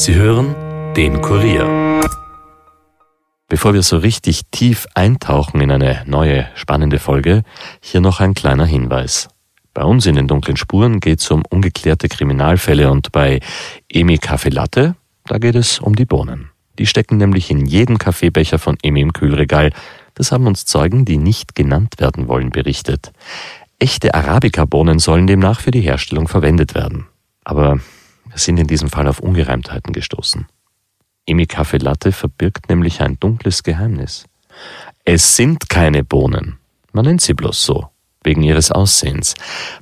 Sie hören den Kurier. Bevor wir so richtig tief eintauchen in eine neue spannende Folge, hier noch ein kleiner Hinweis. Bei uns in den dunklen Spuren geht es um ungeklärte Kriminalfälle und bei Emi Kaffee Latte, da geht es um die Bohnen. Die stecken nämlich in jedem Kaffeebecher von Emi im Kühlregal. Das haben uns Zeugen, die nicht genannt werden wollen, berichtet. Echte Arabica-Bohnen sollen demnach für die Herstellung verwendet werden. Aber sind in diesem Fall auf Ungereimtheiten gestoßen. Emi Kaffee Latte verbirgt nämlich ein dunkles Geheimnis. Es sind keine Bohnen. Man nennt sie bloß so, wegen ihres Aussehens.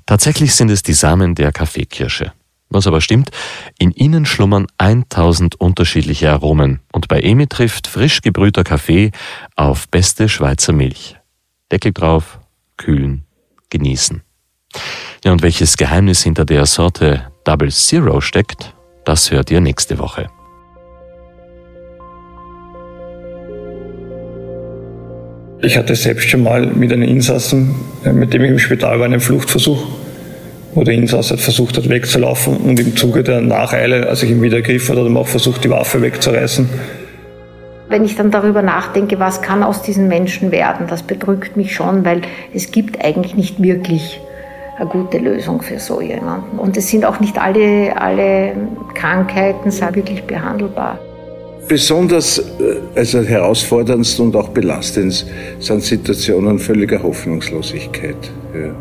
Tatsächlich sind es die Samen der Kaffeekirsche. Was aber stimmt, in ihnen schlummern 1000 unterschiedliche Aromen und bei Emi trifft frisch gebrühter Kaffee auf beste Schweizer Milch. Deckel drauf, kühlen, genießen. Ja, und welches Geheimnis hinter der Sorte Double Zero steckt, das hört ihr nächste Woche. Ich hatte selbst schon mal mit einem Insassen, äh, mit dem ich im Spital war, einen Fluchtversuch, wo der Insasse versucht hat wegzulaufen und im Zuge der Nacheile, als ich ihn wieder ergriffen hat, hat er auch versucht, die Waffe wegzureißen. Wenn ich dann darüber nachdenke, was kann aus diesen Menschen werden, das bedrückt mich schon, weil es gibt eigentlich nicht wirklich eine gute Lösung für so jemanden. Und es sind auch nicht alle, alle Krankheiten sind wirklich behandelbar. Besonders äh, also herausforderndst und auch belastend sind Situationen völliger Hoffnungslosigkeit. Ja.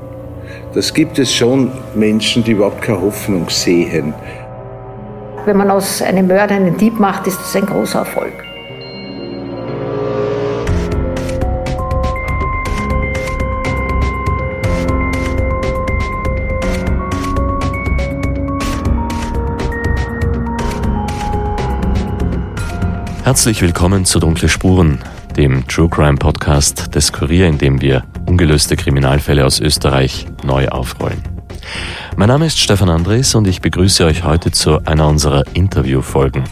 Das gibt es schon Menschen, die überhaupt keine Hoffnung sehen. Wenn man aus einem Mörder einen Dieb macht, ist das ein großer Erfolg. Herzlich willkommen zu Dunkle Spuren, dem True Crime Podcast des Kurier, in dem wir ungelöste Kriminalfälle aus Österreich neu aufrollen. Mein Name ist Stefan Andres und ich begrüße euch heute zu einer unserer Interviewfolgen.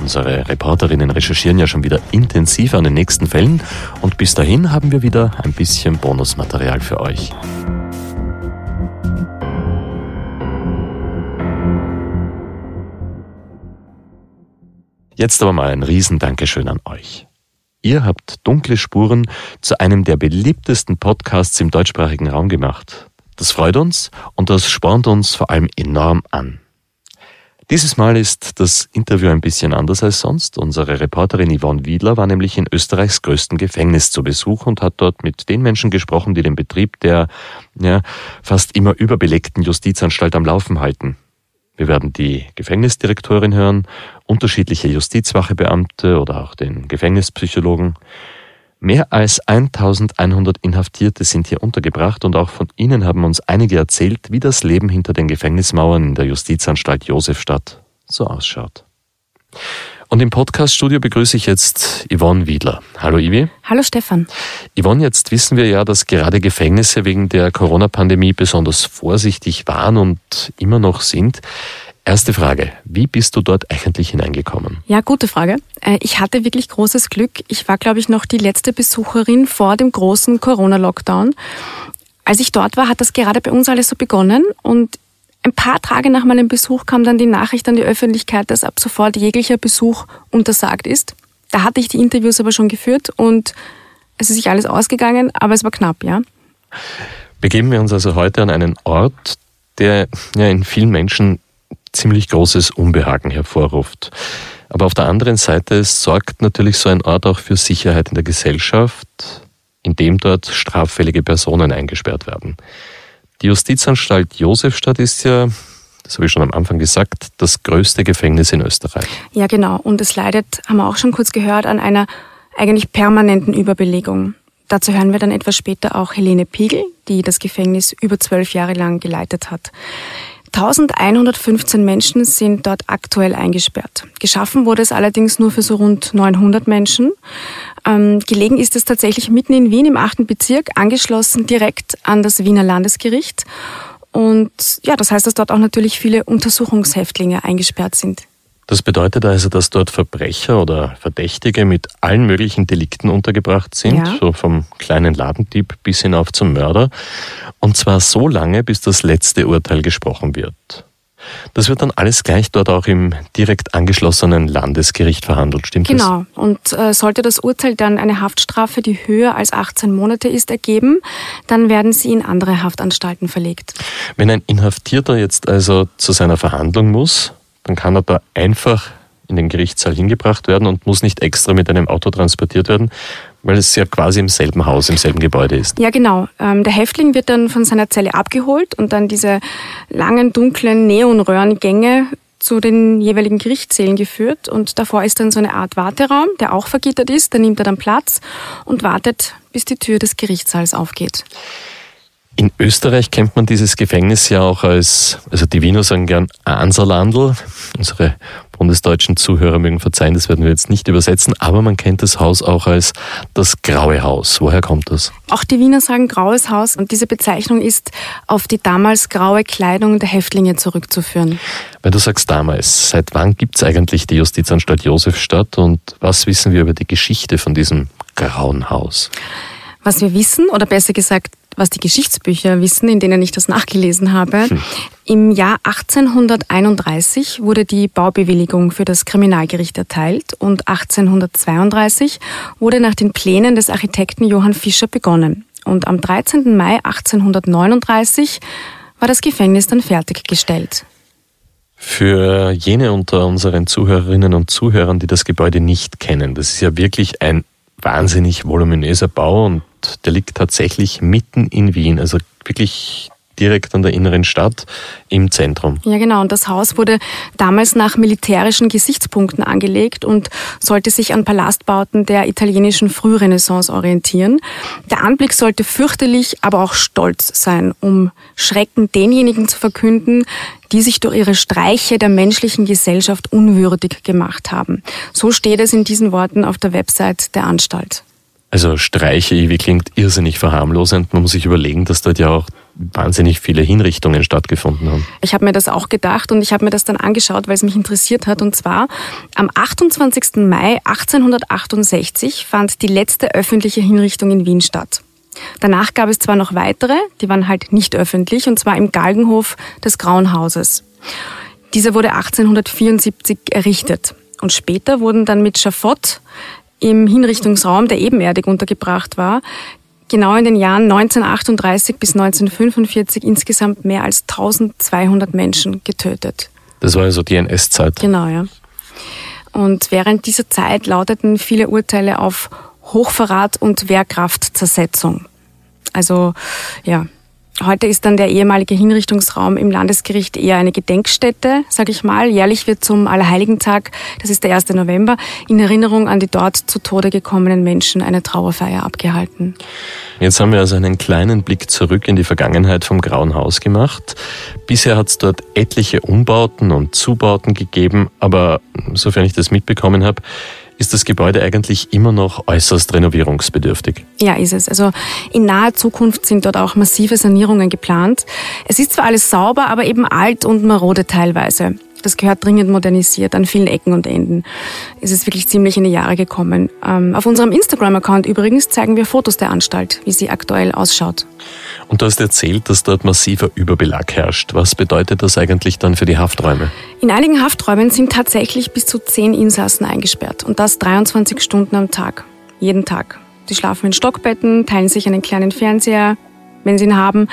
Unsere Reporterinnen recherchieren ja schon wieder intensiv an den nächsten Fällen und bis dahin haben wir wieder ein bisschen Bonusmaterial für euch. Jetzt aber mal ein Riesendankeschön an euch. Ihr habt dunkle Spuren zu einem der beliebtesten Podcasts im deutschsprachigen Raum gemacht. Das freut uns und das spornt uns vor allem enorm an. Dieses Mal ist das Interview ein bisschen anders als sonst. Unsere Reporterin Yvonne Wiedler war nämlich in Österreichs größten Gefängnis zu Besuch und hat dort mit den Menschen gesprochen, die den Betrieb der ja, fast immer überbelegten Justizanstalt am Laufen halten. Wir werden die Gefängnisdirektorin hören, unterschiedliche Justizwachebeamte oder auch den Gefängnispsychologen. Mehr als 1100 Inhaftierte sind hier untergebracht und auch von ihnen haben uns einige erzählt, wie das Leben hinter den Gefängnismauern in der Justizanstalt Josefstadt so ausschaut. Und im Podcaststudio begrüße ich jetzt Yvonne Wiedler. Hallo Ivi. Hallo Stefan. Yvonne, jetzt wissen wir ja, dass gerade Gefängnisse wegen der Corona-Pandemie besonders vorsichtig waren und immer noch sind. Erste Frage, wie bist du dort eigentlich hineingekommen? Ja, gute Frage. Äh, ich hatte wirklich großes Glück. Ich war, glaube ich, noch die letzte Besucherin vor dem großen Corona-Lockdown. Als ich dort war, hat das gerade bei uns alles so begonnen und ein paar Tage nach meinem Besuch kam dann die Nachricht an die Öffentlichkeit, dass ab sofort jeglicher Besuch untersagt ist. Da hatte ich die Interviews aber schon geführt und es ist sich alles ausgegangen, aber es war knapp, ja. Begeben wir uns also heute an einen Ort, der ja in vielen Menschen ziemlich großes Unbehagen hervorruft. Aber auf der anderen Seite sorgt natürlich so ein Ort auch für Sicherheit in der Gesellschaft, indem dort straffällige Personen eingesperrt werden. Die Justizanstalt Josefstadt ist ja, das habe ich schon am Anfang gesagt, das größte Gefängnis in Österreich. Ja, genau. Und es leidet, haben wir auch schon kurz gehört, an einer eigentlich permanenten Überbelegung. Dazu hören wir dann etwas später auch Helene Piegel, die das Gefängnis über zwölf Jahre lang geleitet hat. 1115 Menschen sind dort aktuell eingesperrt. Geschaffen wurde es allerdings nur für so rund 900 Menschen. Ähm, gelegen ist es tatsächlich mitten in Wien im achten Bezirk, angeschlossen direkt an das Wiener Landesgericht. Und ja, das heißt, dass dort auch natürlich viele Untersuchungshäftlinge eingesperrt sind. Das bedeutet also, dass dort Verbrecher oder Verdächtige mit allen möglichen Delikten untergebracht sind, ja. so vom kleinen Ladendieb bis hinauf zum Mörder. Und zwar so lange, bis das letzte Urteil gesprochen wird. Das wird dann alles gleich dort auch im direkt angeschlossenen Landesgericht verhandelt, stimmt genau. das? Genau. Und äh, sollte das Urteil dann eine Haftstrafe, die höher als 18 Monate ist, ergeben, dann werden sie in andere Haftanstalten verlegt. Wenn ein Inhaftierter jetzt also zu seiner Verhandlung muss, dann kann er da einfach in den Gerichtssaal hingebracht werden und muss nicht extra mit einem Auto transportiert werden, weil es ja quasi im selben Haus, im selben Gebäude ist. Ja, genau. Ähm, der Häftling wird dann von seiner Zelle abgeholt und dann diese langen, dunklen Neonröhrengänge zu den jeweiligen Gerichtssälen geführt und davor ist dann so eine Art Warteraum, der auch vergittert ist. Da nimmt er dann Platz und wartet, bis die Tür des Gerichtssaals aufgeht. In Österreich kennt man dieses Gefängnis ja auch als, also die Wiener sagen gern Anserlandl. Unsere bundesdeutschen Zuhörer mögen verzeihen, das werden wir jetzt nicht übersetzen, aber man kennt das Haus auch als das Graue Haus. Woher kommt das? Auch die Wiener sagen Graues Haus und diese Bezeichnung ist auf die damals graue Kleidung der Häftlinge zurückzuführen. Weil du sagst damals, seit wann gibt es eigentlich die Justizanstalt Josefstadt und was wissen wir über die Geschichte von diesem Grauen Haus? Was wir wissen, oder besser gesagt, was die Geschichtsbücher wissen, in denen ich das nachgelesen habe. Hm. Im Jahr 1831 wurde die Baubewilligung für das Kriminalgericht erteilt und 1832 wurde nach den Plänen des Architekten Johann Fischer begonnen. Und am 13. Mai 1839 war das Gefängnis dann fertiggestellt. Für jene unter unseren Zuhörerinnen und Zuhörern, die das Gebäude nicht kennen, das ist ja wirklich ein wahnsinnig voluminöser Bau und der liegt tatsächlich mitten in Wien, also wirklich direkt an der inneren Stadt im Zentrum. Ja, genau. Und das Haus wurde damals nach militärischen Gesichtspunkten angelegt und sollte sich an Palastbauten der italienischen Frührenaissance orientieren. Der Anblick sollte fürchterlich, aber auch stolz sein, um Schrecken denjenigen zu verkünden, die sich durch ihre Streiche der menschlichen Gesellschaft unwürdig gemacht haben. So steht es in diesen Worten auf der Website der Anstalt. Also Streiche wie klingt irrsinnig verharmlosend. Man muss sich überlegen, dass dort ja auch wahnsinnig viele Hinrichtungen stattgefunden haben. Ich habe mir das auch gedacht und ich habe mir das dann angeschaut, weil es mich interessiert hat. Und zwar am 28. Mai 1868 fand die letzte öffentliche Hinrichtung in Wien statt. Danach gab es zwar noch weitere, die waren halt nicht öffentlich, und zwar im Galgenhof des Grauen Hauses. Dieser wurde 1874 errichtet. Und später wurden dann mit Schafott im Hinrichtungsraum, der ebenerdig untergebracht war, genau in den Jahren 1938 bis 1945 insgesamt mehr als 1200 Menschen getötet. Das war also die NS-Zeit. Genau, ja. Und während dieser Zeit lauteten viele Urteile auf Hochverrat und Wehrkraftzersetzung. Also, ja, Heute ist dann der ehemalige Hinrichtungsraum im Landesgericht eher eine Gedenkstätte, sage ich mal. Jährlich wird zum Allerheiligentag, das ist der 1. November, in Erinnerung an die dort zu Tode gekommenen Menschen eine Trauerfeier abgehalten. Jetzt haben wir also einen kleinen Blick zurück in die Vergangenheit vom Grauen Haus gemacht. Bisher hat es dort etliche Umbauten und Zubauten gegeben, aber sofern ich das mitbekommen habe, ist das Gebäude eigentlich immer noch äußerst renovierungsbedürftig. Ja, ist es. Also in naher Zukunft sind dort auch massive Sanierungen geplant. Es ist zwar alles sauber, aber eben alt und marode teilweise. Das gehört dringend modernisiert an vielen Ecken und Enden. Es ist wirklich ziemlich in die Jahre gekommen. Ähm, auf unserem Instagram-Account übrigens zeigen wir Fotos der Anstalt, wie sie aktuell ausschaut. Und du hast erzählt, dass dort massiver Überbelag herrscht. Was bedeutet das eigentlich dann für die Hafträume? In einigen Hafträumen sind tatsächlich bis zu zehn Insassen eingesperrt und das 23 Stunden am Tag. Jeden Tag. Sie schlafen in Stockbetten, teilen sich einen kleinen Fernseher, wenn sie ihn haben,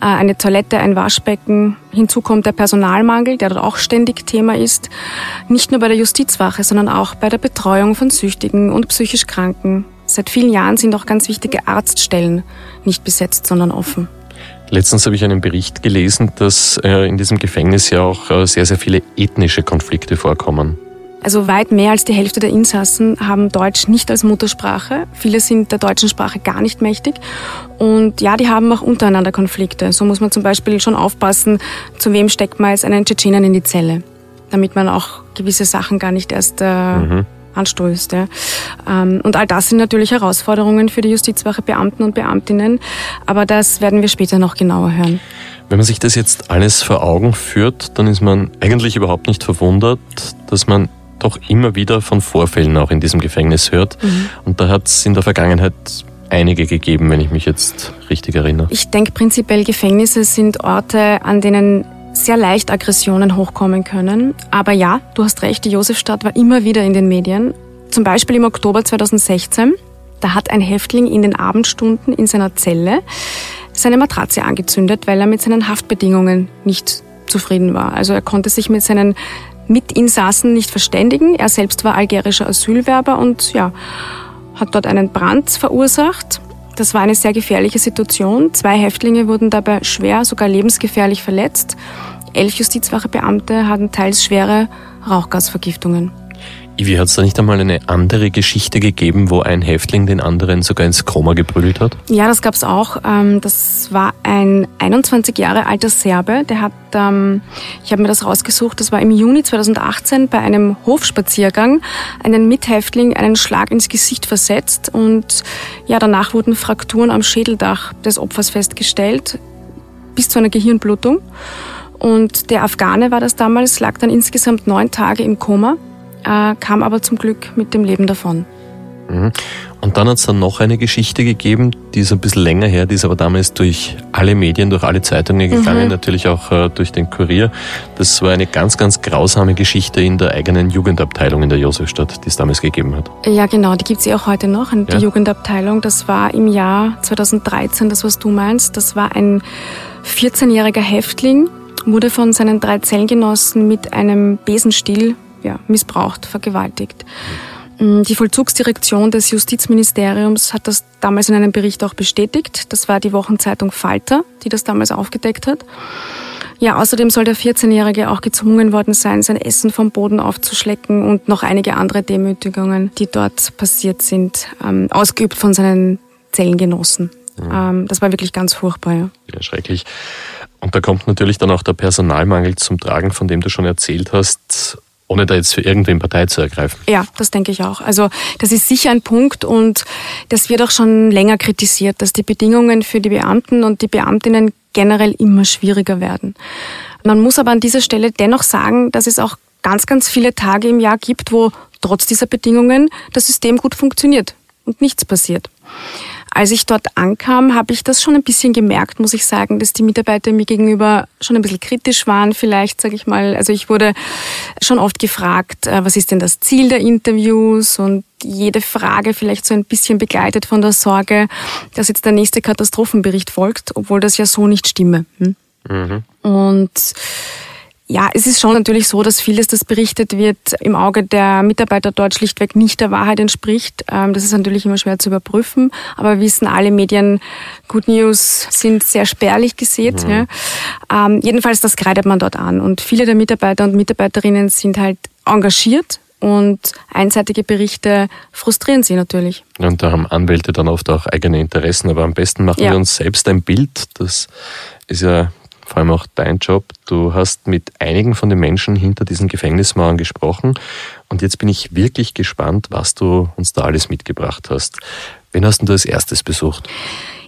äh, eine Toilette, ein Waschbecken. Hinzu kommt der Personalmangel, der dort auch ständig Thema ist. Nicht nur bei der Justizwache, sondern auch bei der Betreuung von Süchtigen und psychisch Kranken. Seit vielen Jahren sind auch ganz wichtige Arztstellen nicht besetzt, sondern offen. Letztens habe ich einen Bericht gelesen, dass äh, in diesem Gefängnis ja auch äh, sehr, sehr viele ethnische Konflikte vorkommen. Also weit mehr als die Hälfte der Insassen haben Deutsch nicht als Muttersprache. Viele sind der deutschen Sprache gar nicht mächtig. Und ja, die haben auch untereinander Konflikte. So muss man zum Beispiel schon aufpassen, zu wem steckt man jetzt einen Tschetschenen in die Zelle, damit man auch gewisse Sachen gar nicht erst äh, mhm. anstößt. Ja. Ähm, und all das sind natürlich Herausforderungen für die Justizwache Beamten und Beamtinnen. Aber das werden wir später noch genauer hören. Wenn man sich das jetzt alles vor Augen führt, dann ist man eigentlich überhaupt nicht verwundert, dass man doch immer wieder von Vorfällen auch in diesem Gefängnis hört. Mhm. Und da hat es in der Vergangenheit einige gegeben, wenn ich mich jetzt richtig erinnere. Ich denke prinzipiell, Gefängnisse sind Orte, an denen sehr leicht Aggressionen hochkommen können. Aber ja, du hast recht, die Josefstadt war immer wieder in den Medien. Zum Beispiel im Oktober 2016. Da hat ein Häftling in den Abendstunden in seiner Zelle seine Matratze angezündet, weil er mit seinen Haftbedingungen nicht zufrieden war. Also er konnte sich mit seinen Mitinsassen nicht verständigen. Er selbst war algerischer Asylwerber und ja, hat dort einen Brand verursacht. Das war eine sehr gefährliche Situation. Zwei Häftlinge wurden dabei schwer, sogar lebensgefährlich verletzt. Elf Justizwachebeamte hatten teils schwere Rauchgasvergiftungen. Wie hat es da nicht einmal eine andere Geschichte gegeben, wo ein Häftling den anderen sogar ins Koma geprügelt hat? Ja, das gab es auch. Ähm, das war ein 21 Jahre alter Serbe, der hat, ähm, ich habe mir das rausgesucht, das war im Juni 2018 bei einem Hofspaziergang einen Mithäftling einen Schlag ins Gesicht versetzt und ja, danach wurden Frakturen am Schädeldach des Opfers festgestellt, bis zu einer Gehirnblutung. Und der Afghane war das damals, lag dann insgesamt neun Tage im Koma äh, kam aber zum Glück mit dem Leben davon. Mhm. Und dann hat es dann noch eine Geschichte gegeben, die ist ein bisschen länger her, die ist aber damals durch alle Medien, durch alle Zeitungen gegangen, mhm. natürlich auch äh, durch den Kurier. Das war eine ganz, ganz grausame Geschichte in der eigenen Jugendabteilung in der Josefstadt, die es damals gegeben hat. Ja, genau, die gibt es ja auch heute noch, die ja. Jugendabteilung. Das war im Jahr 2013, das was du meinst. Das war ein 14-jähriger Häftling, wurde von seinen drei Zellengenossen mit einem Besenstiel ja, missbraucht, vergewaltigt. Mm, die Vollzugsdirektion des Justizministeriums hat das damals in einem Bericht auch bestätigt. Das war die Wochenzeitung Falter, die das damals aufgedeckt hat. Ja, außerdem soll der 14-Jährige auch gezwungen worden sein, sein Essen vom Boden aufzuschlecken und noch einige andere Demütigungen, die dort passiert sind, ähm, ausgeübt von seinen Zellengenossen. Mhm. Ähm, das war wirklich ganz furchtbar. Ja. ja, schrecklich. Und da kommt natürlich dann auch der Personalmangel zum Tragen, von dem du schon erzählt hast ohne da jetzt für irgendwen Partei zu ergreifen. Ja, das denke ich auch. Also das ist sicher ein Punkt und das wird auch schon länger kritisiert, dass die Bedingungen für die Beamten und die Beamtinnen generell immer schwieriger werden. Man muss aber an dieser Stelle dennoch sagen, dass es auch ganz, ganz viele Tage im Jahr gibt, wo trotz dieser Bedingungen das System gut funktioniert und nichts passiert. Als ich dort ankam, habe ich das schon ein bisschen gemerkt, muss ich sagen, dass die Mitarbeiter mir gegenüber schon ein bisschen kritisch waren, vielleicht, sage ich mal. Also ich wurde schon oft gefragt, äh, was ist denn das Ziel der Interviews und jede Frage vielleicht so ein bisschen begleitet von der Sorge, dass jetzt der nächste Katastrophenbericht folgt, obwohl das ja so nicht stimme. Hm? Mhm. Und ja, es ist schon natürlich so, dass vieles, das berichtet wird, im Auge der Mitarbeiter dort schlichtweg nicht der Wahrheit entspricht. Ähm, das ist natürlich immer schwer zu überprüfen, aber wir wissen alle Medien, Good News sind sehr spärlich gesät. Mhm. Ja. Ähm, jedenfalls, das greitet man dort an. Und viele der Mitarbeiter und Mitarbeiterinnen sind halt engagiert und einseitige Berichte frustrieren sie natürlich. Und da haben Anwälte dann oft auch eigene Interessen, aber am besten machen ja. wir uns selbst ein Bild. Das ist ja vor allem auch dein Job. Du hast mit einigen von den Menschen hinter diesen Gefängnismauern gesprochen und jetzt bin ich wirklich gespannt, was du uns da alles mitgebracht hast. Wen hast du als erstes besucht?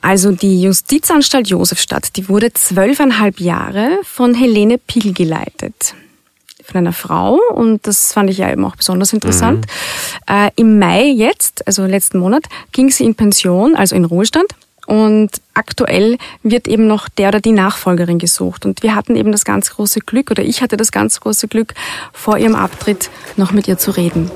Also die Justizanstalt Josefstadt, die wurde zwölfeinhalb Jahre von Helene Pil geleitet von einer Frau und das fand ich ja eben auch besonders interessant. Mhm. Äh, Im Mai jetzt, also letzten Monat, ging sie in Pension, also in Ruhestand und aktuell wird eben noch der oder die Nachfolgerin gesucht. Und wir hatten eben das ganz große Glück, oder ich hatte das ganz große Glück, vor ihrem Abtritt noch mit ihr zu reden.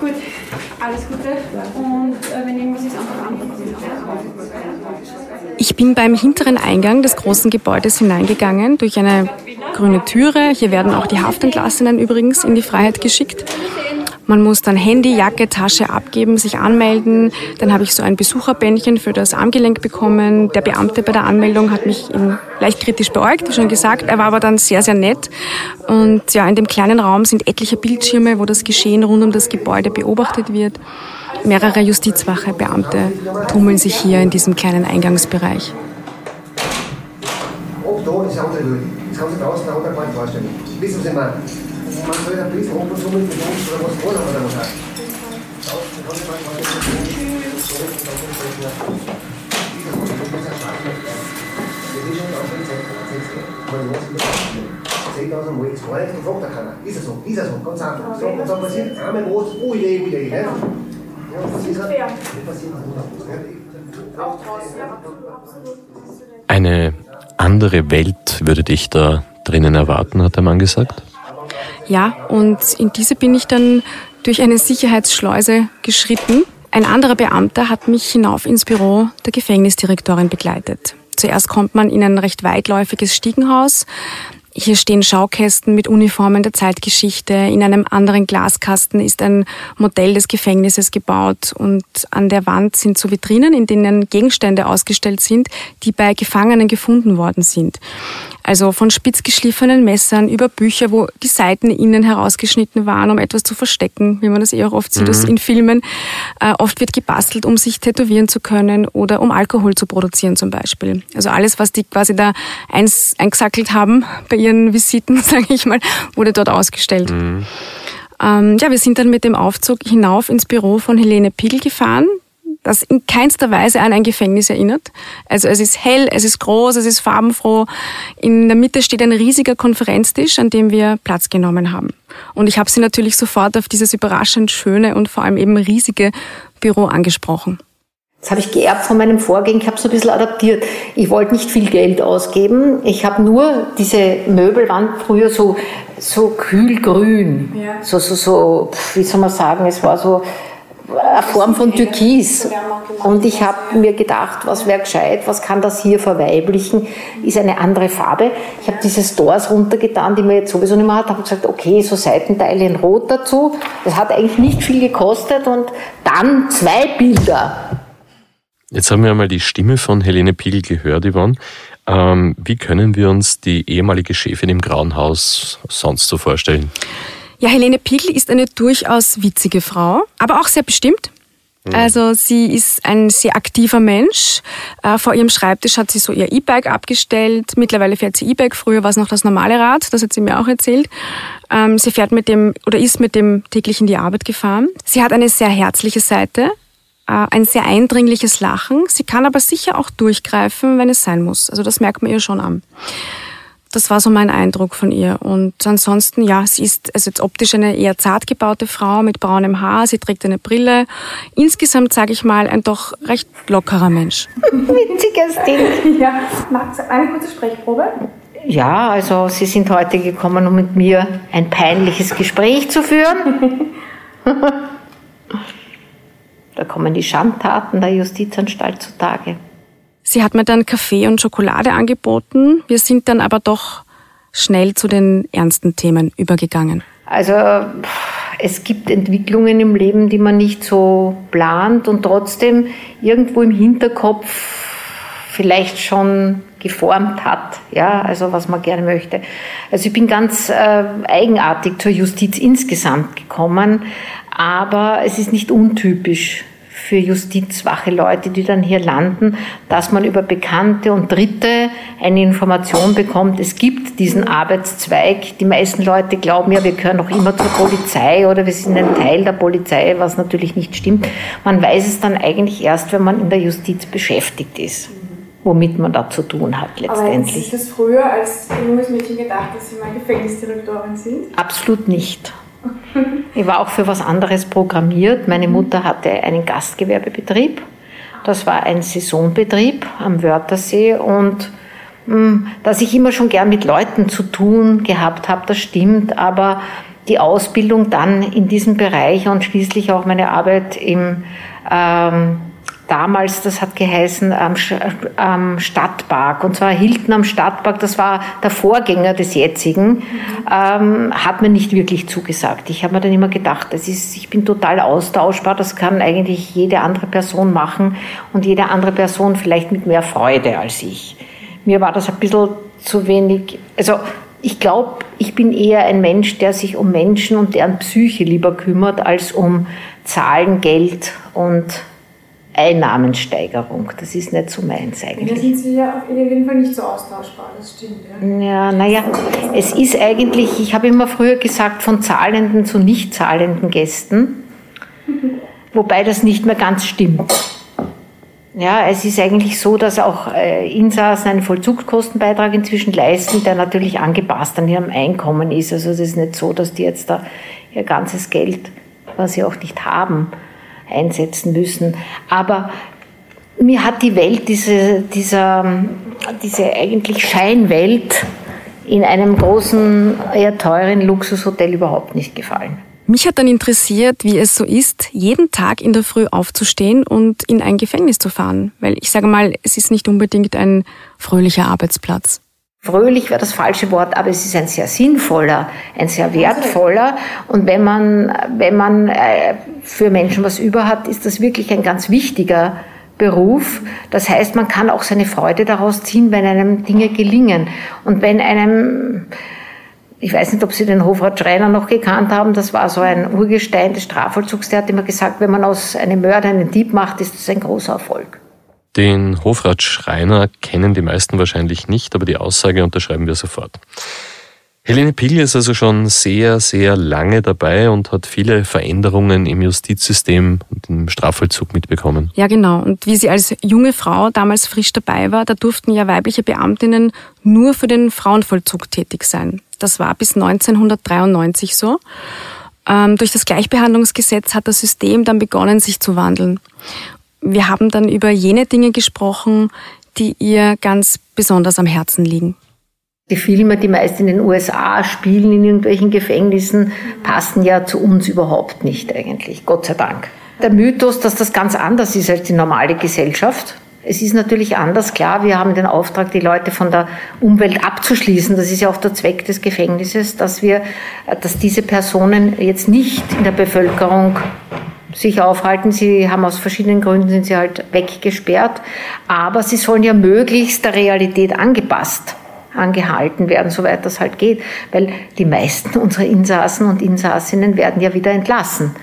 Gut, alles Gute. Und wenn irgendwas ist, einfach anrufen. Ich bin beim hinteren Eingang des großen Gebäudes hineingegangen, durch eine grüne Türe. Hier werden auch die Haftentlassenen übrigens in die Freiheit geschickt. Man muss dann Handy, Jacke, Tasche abgeben, sich anmelden. Dann habe ich so ein Besucherbändchen für das Armgelenk bekommen. Der Beamte bei der Anmeldung hat mich leicht kritisch beäugt, wie schon gesagt. Er war aber dann sehr, sehr nett. Und ja, in dem kleinen Raum sind etliche Bildschirme, wo das Geschehen rund um das Gebäude beobachtet wird. Mehrere Justizwachebeamte tummeln sich hier in diesem kleinen Eingangsbereich. Ist ob so. Ist er so, ganz einfach. So, und dann passiert einmal was, ui, ui, ui, ui. Eine andere Welt würde dich da drinnen erwarten, hat der Mann gesagt. Ja, und in diese bin ich dann durch eine Sicherheitsschleuse geschritten. Ein anderer Beamter hat mich hinauf ins Büro der Gefängnisdirektorin begleitet. Zuerst kommt man in ein recht weitläufiges Stiegenhaus. Hier stehen Schaukästen mit Uniformen der Zeitgeschichte. In einem anderen Glaskasten ist ein Modell des Gefängnisses gebaut und an der Wand sind so Vitrinen, in denen Gegenstände ausgestellt sind, die bei Gefangenen gefunden worden sind. Also von spitzgeschliffenen Messern über Bücher, wo die Seiten innen herausgeschnitten waren, um etwas zu verstecken, wie man das eh auch oft sieht mhm. in Filmen. Äh, oft wird gebastelt, um sich tätowieren zu können oder um Alkohol zu produzieren zum Beispiel. Also alles, was die quasi da eins, eingesackelt haben bei ihren Visiten, sage ich mal, wurde dort ausgestellt. Mhm. Ähm, ja, wir sind dann mit dem Aufzug hinauf ins Büro von Helene Pigel gefahren das in keinster Weise an ein Gefängnis erinnert. Also es ist hell, es ist groß, es ist farbenfroh. In der Mitte steht ein riesiger Konferenztisch, an dem wir Platz genommen haben. Und ich habe sie natürlich sofort auf dieses überraschend schöne und vor allem eben riesige Büro angesprochen. Das habe ich geerbt von meinem Vorgänger, ich habe so ein bisschen adaptiert. Ich wollte nicht viel Geld ausgeben. Ich habe nur diese Möbelwand früher so, so kühlgrün, ja. so, so, so, wie soll man sagen, es war so eine Form von Türkis. Und ich habe mir gedacht, was wäre gescheit, was kann das hier verweiblichen, ist eine andere Farbe. Ich habe diese Stores runtergetan, die man jetzt sowieso nicht mehr hat, habe gesagt, okay, so Seitenteile in Rot dazu. Das hat eigentlich nicht viel gekostet und dann zwei Bilder. Jetzt haben wir einmal die Stimme von Helene Pigel gehört, Yvonne. Ähm, wie können wir uns die ehemalige Chefin im Grauen Haus sonst so vorstellen? Ja, Helene Pigl ist eine durchaus witzige Frau, aber auch sehr bestimmt. Mhm. Also sie ist ein sehr aktiver Mensch. Äh, vor ihrem Schreibtisch hat sie so ihr E-Bike abgestellt. Mittlerweile fährt sie E-Bike. Früher war es noch das normale Rad. Das hat sie mir auch erzählt. Ähm, sie fährt mit dem oder ist mit dem täglich in die Arbeit gefahren. Sie hat eine sehr herzliche Seite, äh, ein sehr eindringliches Lachen. Sie kann aber sicher auch durchgreifen, wenn es sein muss. Also das merkt man ihr schon an. Das war so mein Eindruck von ihr. Und ansonsten, ja, sie ist also jetzt optisch eine eher zart gebaute Frau mit braunem Haar. Sie trägt eine Brille. Insgesamt, sage ich mal, ein doch recht lockerer Mensch. Witziges Ding. Ja, Max, eine kurze Sprechprobe. Ja, also Sie sind heute gekommen, um mit mir ein peinliches Gespräch zu führen. da kommen die Schandtaten der Justizanstalt zutage. Sie hat mir dann Kaffee und Schokolade angeboten. Wir sind dann aber doch schnell zu den ernsten Themen übergegangen. Also es gibt Entwicklungen im Leben, die man nicht so plant und trotzdem irgendwo im Hinterkopf vielleicht schon geformt hat, ja, also was man gerne möchte. Also ich bin ganz äh, eigenartig zur Justiz insgesamt gekommen, aber es ist nicht untypisch für justizwache Leute, die dann hier landen, dass man über Bekannte und Dritte eine Information bekommt. Es gibt diesen Arbeitszweig. Die meisten Leute glauben ja, wir gehören noch immer zur Polizei oder wir sind ein Teil der Polizei, was natürlich nicht stimmt. Man weiß es dann eigentlich erst, wenn man in der Justiz beschäftigt ist womit man da zu tun hat letztendlich. Aber ist das früher als junges Mädchen gedacht, dass Sie mal Gefängnisdirektorin sind? Absolut nicht. Ich war auch für was anderes programmiert. Meine Mutter hatte einen Gastgewerbebetrieb. Das war ein Saisonbetrieb am Wörthersee und hm, dass ich immer schon gern mit Leuten zu tun gehabt habe, das stimmt, aber die Ausbildung dann in diesem Bereich und schließlich auch meine Arbeit im ähm, damals, das hat geheißen, am, am, Stadtpark, und zwar Hilton am Stadtpark, das war der Vorgänger des jetzigen, ähm, hat mir nicht wirklich zugesagt. Ich habe mir dann immer gedacht, das ist, ich bin total austauschbar, das kann eigentlich jede andere Person machen und jede andere Person vielleicht mit mehr Freude als ich. Mir war das ein bisschen zu wenig, also ich glaube, ich bin eher ein Mensch, der sich um Menschen und deren Psyche lieber kümmert, als um Zahlen, Geld und Einnahmensteigerung. Das ist nicht so meins eigentlich. Da sind Sie ja in jedem Fall nicht so austauschbar, das stimmt. Ja, ja naja, es ist eigentlich, ich habe immer früher gesagt, von zahlenden zu nicht zahlenden Gästen, wobei das nicht mehr ganz stimmt. Ja, es ist eigentlich so, dass auch äh, Insassen einen Vollzugskostenbeitrag inzwischen leisten, der natürlich angepasst an ihrem Einkommen ist. Also es ist nicht so, dass die jetzt da ihr ganzes Geld, was sie auch nicht haben, einsetzen müssen. Aber mir hat die Welt, diese, dieser, diese eigentlich Scheinwelt in einem großen, eher teuren Luxushotel überhaupt nicht gefallen. Mich hat dann interessiert, wie es so ist, jeden Tag in der Früh aufzustehen und in ein Gefängnis zu fahren. Weil ich sage mal, es ist nicht unbedingt ein fröhlicher Arbeitsplatz. Fröhlich wäre das falsche Wort, aber es ist ein sehr sinnvoller, ein sehr wertvoller. Und wenn man, wenn man äh, für Menschen was über hat, ist das wirklich ein ganz wichtiger Beruf. Das heißt, man kann auch seine Freude daraus ziehen, wenn einem Dinge gelingen. Und wenn einem ich weiß nicht, ob Sie den Hofrat Schreiner noch gekannt haben. Das war so ein Urgestein des Strafvollzugs. Der hat immer gesagt, wenn man aus einem Mörder einen Dieb macht, ist das ein großer Erfolg. Den Hofrat Schreiner kennen die meisten wahrscheinlich nicht, aber die Aussage unterschreiben wir sofort. Helene Pigl ist also schon sehr, sehr lange dabei und hat viele Veränderungen im Justizsystem und im Strafvollzug mitbekommen. Ja, genau. Und wie sie als junge Frau damals frisch dabei war, da durften ja weibliche Beamtinnen nur für den Frauenvollzug tätig sein. Das war bis 1993 so. Ähm, durch das Gleichbehandlungsgesetz hat das System dann begonnen, sich zu wandeln. Wir haben dann über jene Dinge gesprochen, die ihr ganz besonders am Herzen liegen. Die Filme, die meist in den USA spielen, in irgendwelchen Gefängnissen, passen ja zu uns überhaupt nicht eigentlich, Gott sei Dank. Der Mythos, dass das ganz anders ist als die normale Gesellschaft, es ist natürlich anders, klar, wir haben den Auftrag, die Leute von der Umwelt abzuschließen. Das ist ja auch der Zweck des Gefängnisses, dass wir, dass diese Personen jetzt nicht in der Bevölkerung sich aufhalten. Sie haben aus verschiedenen Gründen sind sie halt weggesperrt, aber sie sollen ja möglichst der Realität angepasst angehalten werden, soweit das halt geht, weil die meisten unserer Insassen und Insassinnen werden ja wieder entlassen.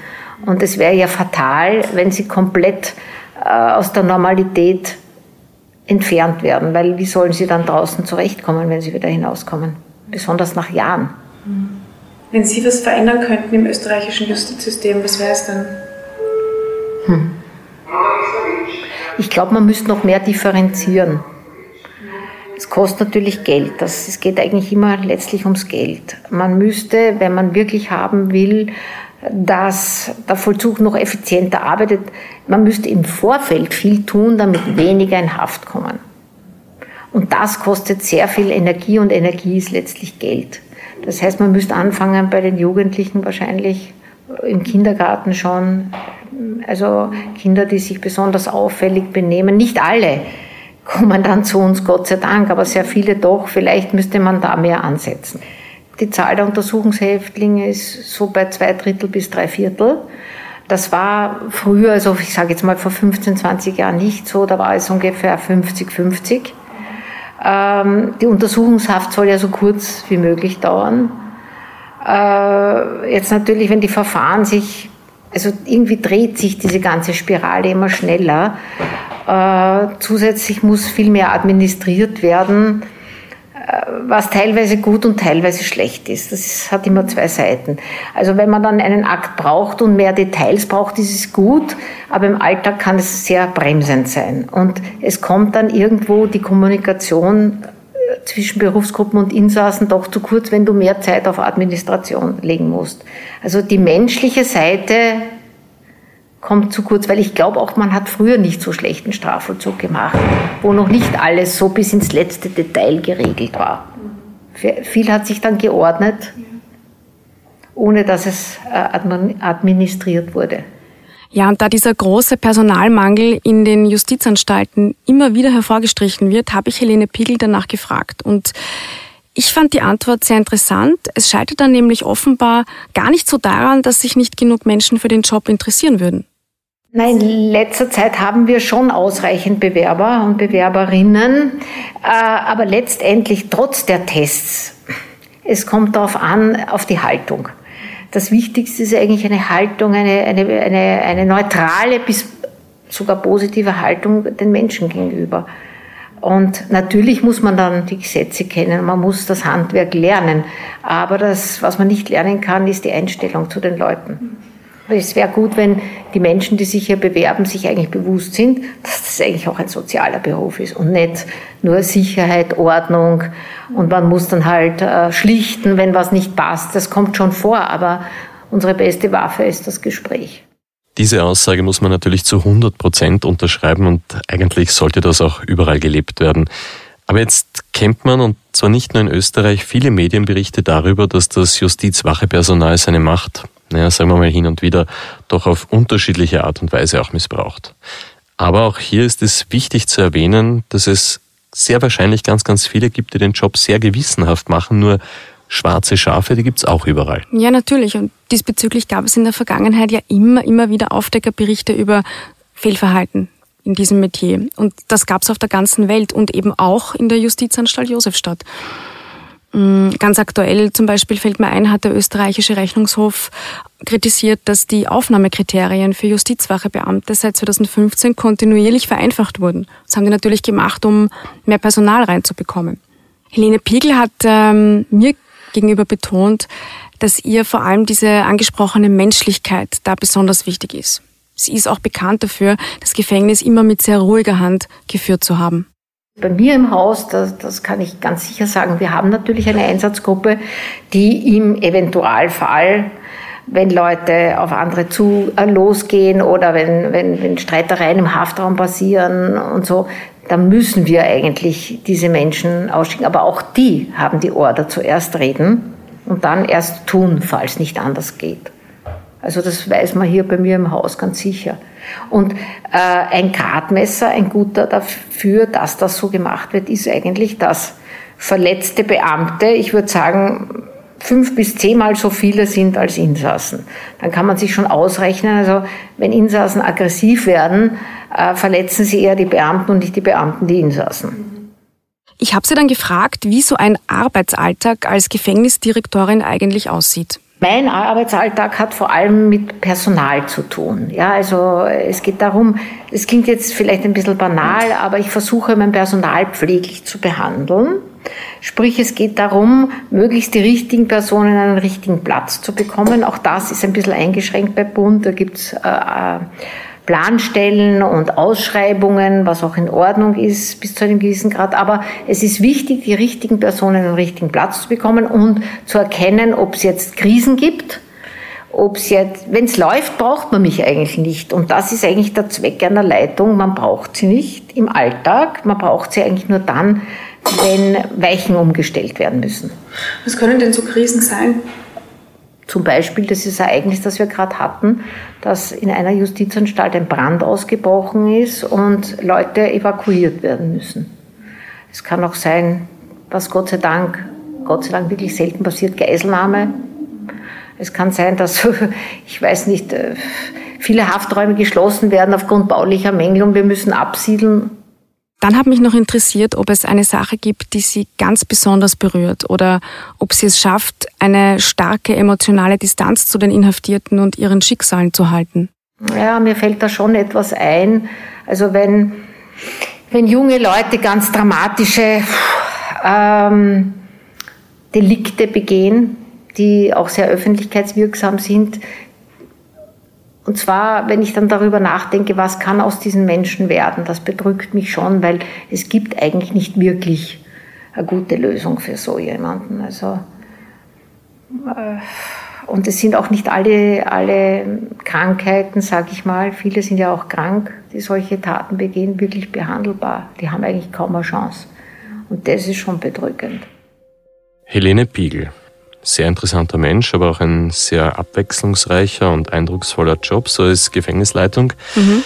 Und es wäre ja fatal, wenn sie komplett äh, aus der Normalität entfernt werden, weil wie sollen sie dann draußen zurechtkommen, wenn sie wieder hinauskommen? Besonders nach Jahren. Wenn Sie was verändern könnten im österreichischen Justizsystem, was wäre es dann? Hm. Ich glaube, man müsste noch mehr differenzieren. Es kostet natürlich Geld. Das, es geht eigentlich immer letztlich ums Geld. Man müsste, wenn man wirklich haben will, dass der Vollzug noch effizienter arbeitet. Man müsste im Vorfeld viel tun, damit weniger in Haft kommen. Und das kostet sehr viel Energie und Energie ist letztlich Geld. Das heißt, man müsste anfangen bei den Jugendlichen wahrscheinlich im Kindergarten schon, also Kinder, die sich besonders auffällig benehmen. Nicht alle kommen dann zu uns, Gott sei Dank, aber sehr viele doch. Vielleicht müsste man da mehr ansetzen. Die Zahl der Untersuchungshäftlinge ist so bei zwei Drittel bis drei Viertel. Das war früher, also ich sage jetzt mal vor 15, 20 Jahren nicht so, da war es ungefähr 50-50. Ähm, die Untersuchungshaft soll ja so kurz wie möglich dauern. Äh, jetzt natürlich, wenn die Verfahren sich, also irgendwie dreht sich diese ganze Spirale immer schneller. Äh, zusätzlich muss viel mehr administriert werden was teilweise gut und teilweise schlecht ist. Das hat immer zwei Seiten. Also wenn man dann einen Akt braucht und mehr Details braucht, ist es gut, aber im Alltag kann es sehr bremsend sein. Und es kommt dann irgendwo die Kommunikation äh, zwischen Berufsgruppen und Insassen doch zu kurz, wenn du mehr Zeit auf Administration legen musst. Also die menschliche Seite kommt zu kurz, weil ich glaube auch, man hat früher nicht so schlechten Strafvollzug gemacht, wo noch nicht alles so bis ins letzte Detail geregelt war. Viel hat sich dann geordnet, ohne dass es äh, administriert wurde. Ja, und da dieser große Personalmangel in den Justizanstalten immer wieder hervorgestrichen wird, habe ich Helene Pigel danach gefragt. Und ich fand die Antwort sehr interessant. Es scheitert dann nämlich offenbar gar nicht so daran, dass sich nicht genug Menschen für den Job interessieren würden. Nein, in letzter Zeit haben wir schon ausreichend Bewerber und Bewerberinnen, äh, aber letztendlich trotz der Tests, es kommt darauf an, auf die Haltung. Das Wichtigste ist eigentlich eine Haltung, eine, eine, eine, eine neutrale bis sogar positive Haltung den Menschen gegenüber. Und natürlich muss man dann die Gesetze kennen, man muss das Handwerk lernen. Aber das, was man nicht lernen kann, ist die Einstellung zu den Leuten. Es wäre gut, wenn die Menschen, die sich hier bewerben, sich eigentlich bewusst sind, dass das eigentlich auch ein sozialer Beruf ist und nicht nur Sicherheit, Ordnung und man muss dann halt äh, schlichten, wenn was nicht passt. Das kommt schon vor, aber unsere beste Waffe ist das Gespräch. Diese Aussage muss man natürlich zu 100 Prozent unterschreiben und eigentlich sollte das auch überall gelebt werden. Aber jetzt kennt man, und zwar nicht nur in Österreich, viele Medienberichte darüber, dass das Justizwachepersonal seine Macht naja, sagen wir mal hin und wieder, doch auf unterschiedliche Art und Weise auch missbraucht. Aber auch hier ist es wichtig zu erwähnen, dass es sehr wahrscheinlich ganz, ganz viele gibt, die den Job sehr gewissenhaft machen, nur schwarze Schafe, die gibt's auch überall. Ja, natürlich. Und diesbezüglich gab es in der Vergangenheit ja immer, immer wieder Aufdeckerberichte über Fehlverhalten in diesem Metier. Und das gab's auf der ganzen Welt und eben auch in der Justizanstalt Josefstadt. Mm, ganz aktuell zum Beispiel fällt mir ein, hat der österreichische Rechnungshof kritisiert, dass die Aufnahmekriterien für Justizwachebeamte seit 2015 kontinuierlich vereinfacht wurden. Das haben die natürlich gemacht, um mehr Personal reinzubekommen. Helene Piegel hat ähm, mir gegenüber betont, dass ihr vor allem diese angesprochene Menschlichkeit da besonders wichtig ist. Sie ist auch bekannt dafür, das Gefängnis immer mit sehr ruhiger Hand geführt zu haben. Bei mir im Haus, das, das kann ich ganz sicher sagen, wir haben natürlich eine Einsatzgruppe, die im Eventualfall, wenn Leute auf andere zu äh, losgehen oder wenn, wenn, wenn Streitereien im Haftraum passieren und so, dann müssen wir eigentlich diese Menschen ausschicken. Aber auch die haben die Order zuerst reden und dann erst tun, falls nicht anders geht. Also das weiß man hier bei mir im Haus ganz sicher. Und äh, ein Gradmesser, ein guter dafür, dass das so gemacht wird, ist eigentlich, dass verletzte Beamte, ich würde sagen, fünf bis zehnmal so viele sind als Insassen. Dann kann man sich schon ausrechnen, also wenn Insassen aggressiv werden, äh, verletzen sie eher die Beamten und nicht die Beamten die Insassen. Ich habe sie dann gefragt, wie so ein Arbeitsalltag als Gefängnisdirektorin eigentlich aussieht. Mein Arbeitsalltag hat vor allem mit Personal zu tun. Ja, also es geht darum, es klingt jetzt vielleicht ein bisschen banal, aber ich versuche mein Personal pfleglich zu behandeln. Sprich, es geht darum, möglichst die richtigen Personen an den richtigen Platz zu bekommen. Auch das ist ein bisschen eingeschränkt bei Bund. Da gibt's äh, äh Planstellen und Ausschreibungen, was auch in Ordnung ist bis zu einem gewissen Grad. Aber es ist wichtig, die richtigen Personen den richtigen Platz zu bekommen und zu erkennen, ob es jetzt Krisen gibt. Ob es jetzt, wenn es läuft, braucht man mich eigentlich nicht. Und das ist eigentlich der Zweck einer Leitung. Man braucht sie nicht im Alltag. Man braucht sie eigentlich nur dann, wenn Weichen umgestellt werden müssen. Was können denn so Krisen sein? Zum Beispiel das ist ein Ereignis, das wir gerade hatten, dass in einer Justizanstalt ein Brand ausgebrochen ist und Leute evakuiert werden müssen. Es kann auch sein, was Gott sei Dank, Gott sei Dank wirklich selten passiert, Geiselnahme. Es kann sein, dass, ich weiß nicht, äh, viele Hafträume geschlossen werden aufgrund baulicher Mängel und wir müssen absiedeln. Dann hat mich noch interessiert, ob es eine Sache gibt, die Sie ganz besonders berührt oder ob sie es schafft, eine starke emotionale Distanz zu den Inhaftierten und ihren Schicksalen zu halten. Ja, mir fällt da schon etwas ein. Also wenn, wenn junge Leute ganz dramatische ähm, Delikte begehen, die auch sehr öffentlichkeitswirksam sind, und zwar, wenn ich dann darüber nachdenke, was kann aus diesen Menschen werden, das bedrückt mich schon, weil es gibt eigentlich nicht wirklich eine gute Lösung für so jemanden. Also, äh, und es sind auch nicht alle, alle Krankheiten, sage ich mal, viele sind ja auch krank, die solche Taten begehen, wirklich behandelbar. Die haben eigentlich kaum eine Chance. Und das ist schon bedrückend. Helene Piegel, sehr interessanter Mensch, aber auch ein sehr abwechslungsreicher und eindrucksvoller Job, so als Gefängnisleitung. Mhm.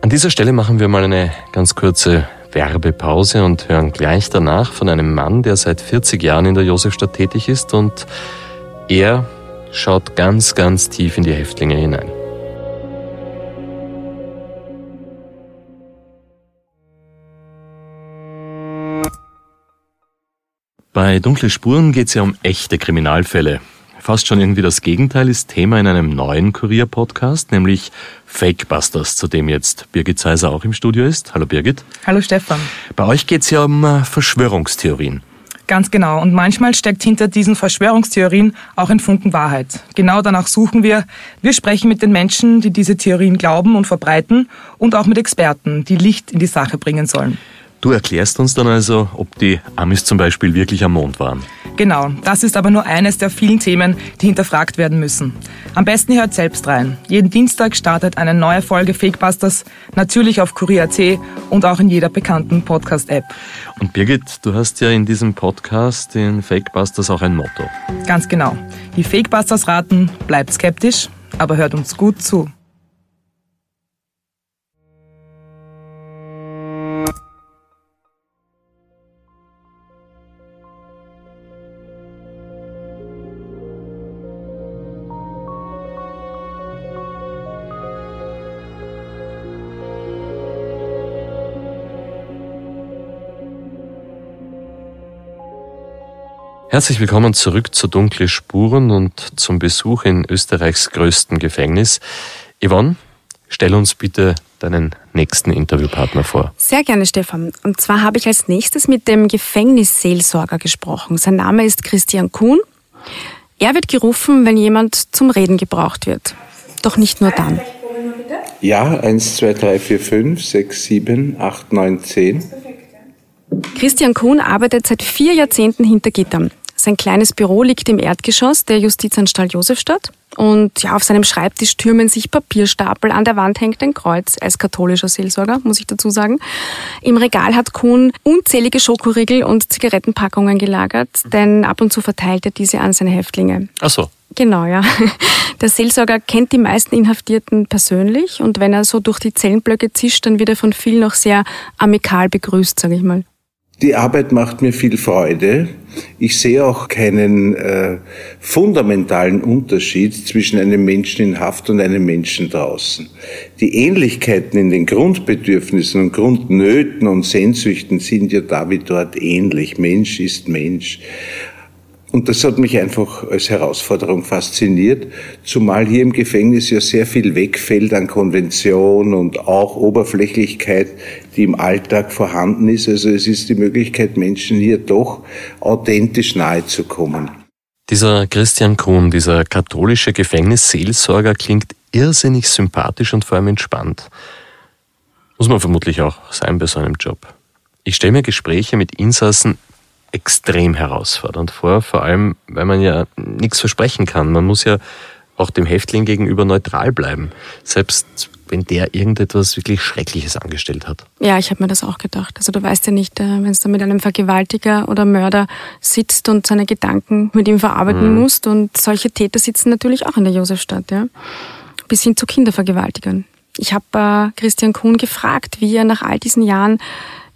An dieser Stelle machen wir mal eine ganz kurze Werbepause und hören gleich danach von einem Mann, der seit 40 Jahren in der Josefstadt tätig ist und er schaut ganz, ganz tief in die Häftlinge hinein. Bei Dunkle Spuren geht es ja um echte Kriminalfälle. Fast schon irgendwie das Gegenteil ist Thema in einem neuen Kurier-Podcast, nämlich Fakebusters, zu dem jetzt Birgit Zeiser auch im Studio ist. Hallo Birgit. Hallo Stefan. Bei euch geht es ja um äh, Verschwörungstheorien. Ganz genau. Und manchmal steckt hinter diesen Verschwörungstheorien auch ein Funken Wahrheit. Genau danach suchen wir. Wir sprechen mit den Menschen, die diese Theorien glauben und verbreiten und auch mit Experten, die Licht in die Sache bringen sollen. Du erklärst uns dann also, ob die Amis zum Beispiel wirklich am Mond waren. Genau, das ist aber nur eines der vielen Themen, die hinterfragt werden müssen. Am besten hört selbst rein. Jeden Dienstag startet eine neue Folge Fakebusters, natürlich auf Kurier.at und auch in jeder bekannten Podcast-App. Und Birgit, du hast ja in diesem Podcast, in Fakebusters, auch ein Motto. Ganz genau. Die Fakebusters raten, bleibt skeptisch, aber hört uns gut zu. Herzlich willkommen zurück zu Dunkle Spuren und zum Besuch in Österreichs größten Gefängnis. Yvonne, stell uns bitte deinen nächsten Interviewpartner vor. Sehr gerne, Stefan. Und zwar habe ich als nächstes mit dem Gefängnisseelsorger gesprochen. Sein Name ist Christian Kuhn. Er wird gerufen, wenn jemand zum Reden gebraucht wird. Doch nicht nur dann. Ja, 1, 2, 3, 4, 5, 6, 7, 8, 9, 10. Christian Kuhn arbeitet seit vier Jahrzehnten hinter Gittern. Sein kleines Büro liegt im Erdgeschoss der Justizanstalt Josefstadt. Und ja, auf seinem Schreibtisch türmen sich Papierstapel. An der Wand hängt ein Kreuz als katholischer Seelsorger, muss ich dazu sagen. Im Regal hat Kuhn unzählige Schokoriegel und Zigarettenpackungen gelagert, denn ab und zu verteilt er diese an seine Häftlinge. Ach so. Genau, ja. Der Seelsorger kennt die meisten Inhaftierten persönlich und wenn er so durch die Zellenblöcke zischt, dann wird er von vielen auch sehr amikal begrüßt, sage ich mal. Die Arbeit macht mir viel Freude. Ich sehe auch keinen äh, fundamentalen Unterschied zwischen einem Menschen in Haft und einem Menschen draußen. Die Ähnlichkeiten in den Grundbedürfnissen und Grundnöten und Sehnsüchten sind ja da wie dort ähnlich. Mensch ist Mensch. Und das hat mich einfach als Herausforderung fasziniert, zumal hier im Gefängnis ja sehr viel wegfällt an Konvention und auch Oberflächlichkeit, die im Alltag vorhanden ist. Also es ist die Möglichkeit, Menschen hier doch authentisch nahe zu kommen. Dieser Christian Kuhn, dieser katholische Gefängnisseelsorger klingt irrsinnig sympathisch und vor allem entspannt. Muss man vermutlich auch sein bei so einem Job. Ich stelle mir Gespräche mit Insassen extrem herausfordernd vor, vor allem, weil man ja nichts versprechen kann. Man muss ja auch dem Häftling gegenüber neutral bleiben, selbst wenn der irgendetwas wirklich Schreckliches angestellt hat. Ja, ich habe mir das auch gedacht. Also du weißt ja nicht, äh, wenn du mit einem Vergewaltiger oder Mörder sitzt und seine Gedanken mit ihm verarbeiten mhm. musst und solche Täter sitzen natürlich auch in der Josefstadt, ja, bis hin zu Kindervergewaltigern. Ich habe äh, Christian Kuhn gefragt, wie er nach all diesen Jahren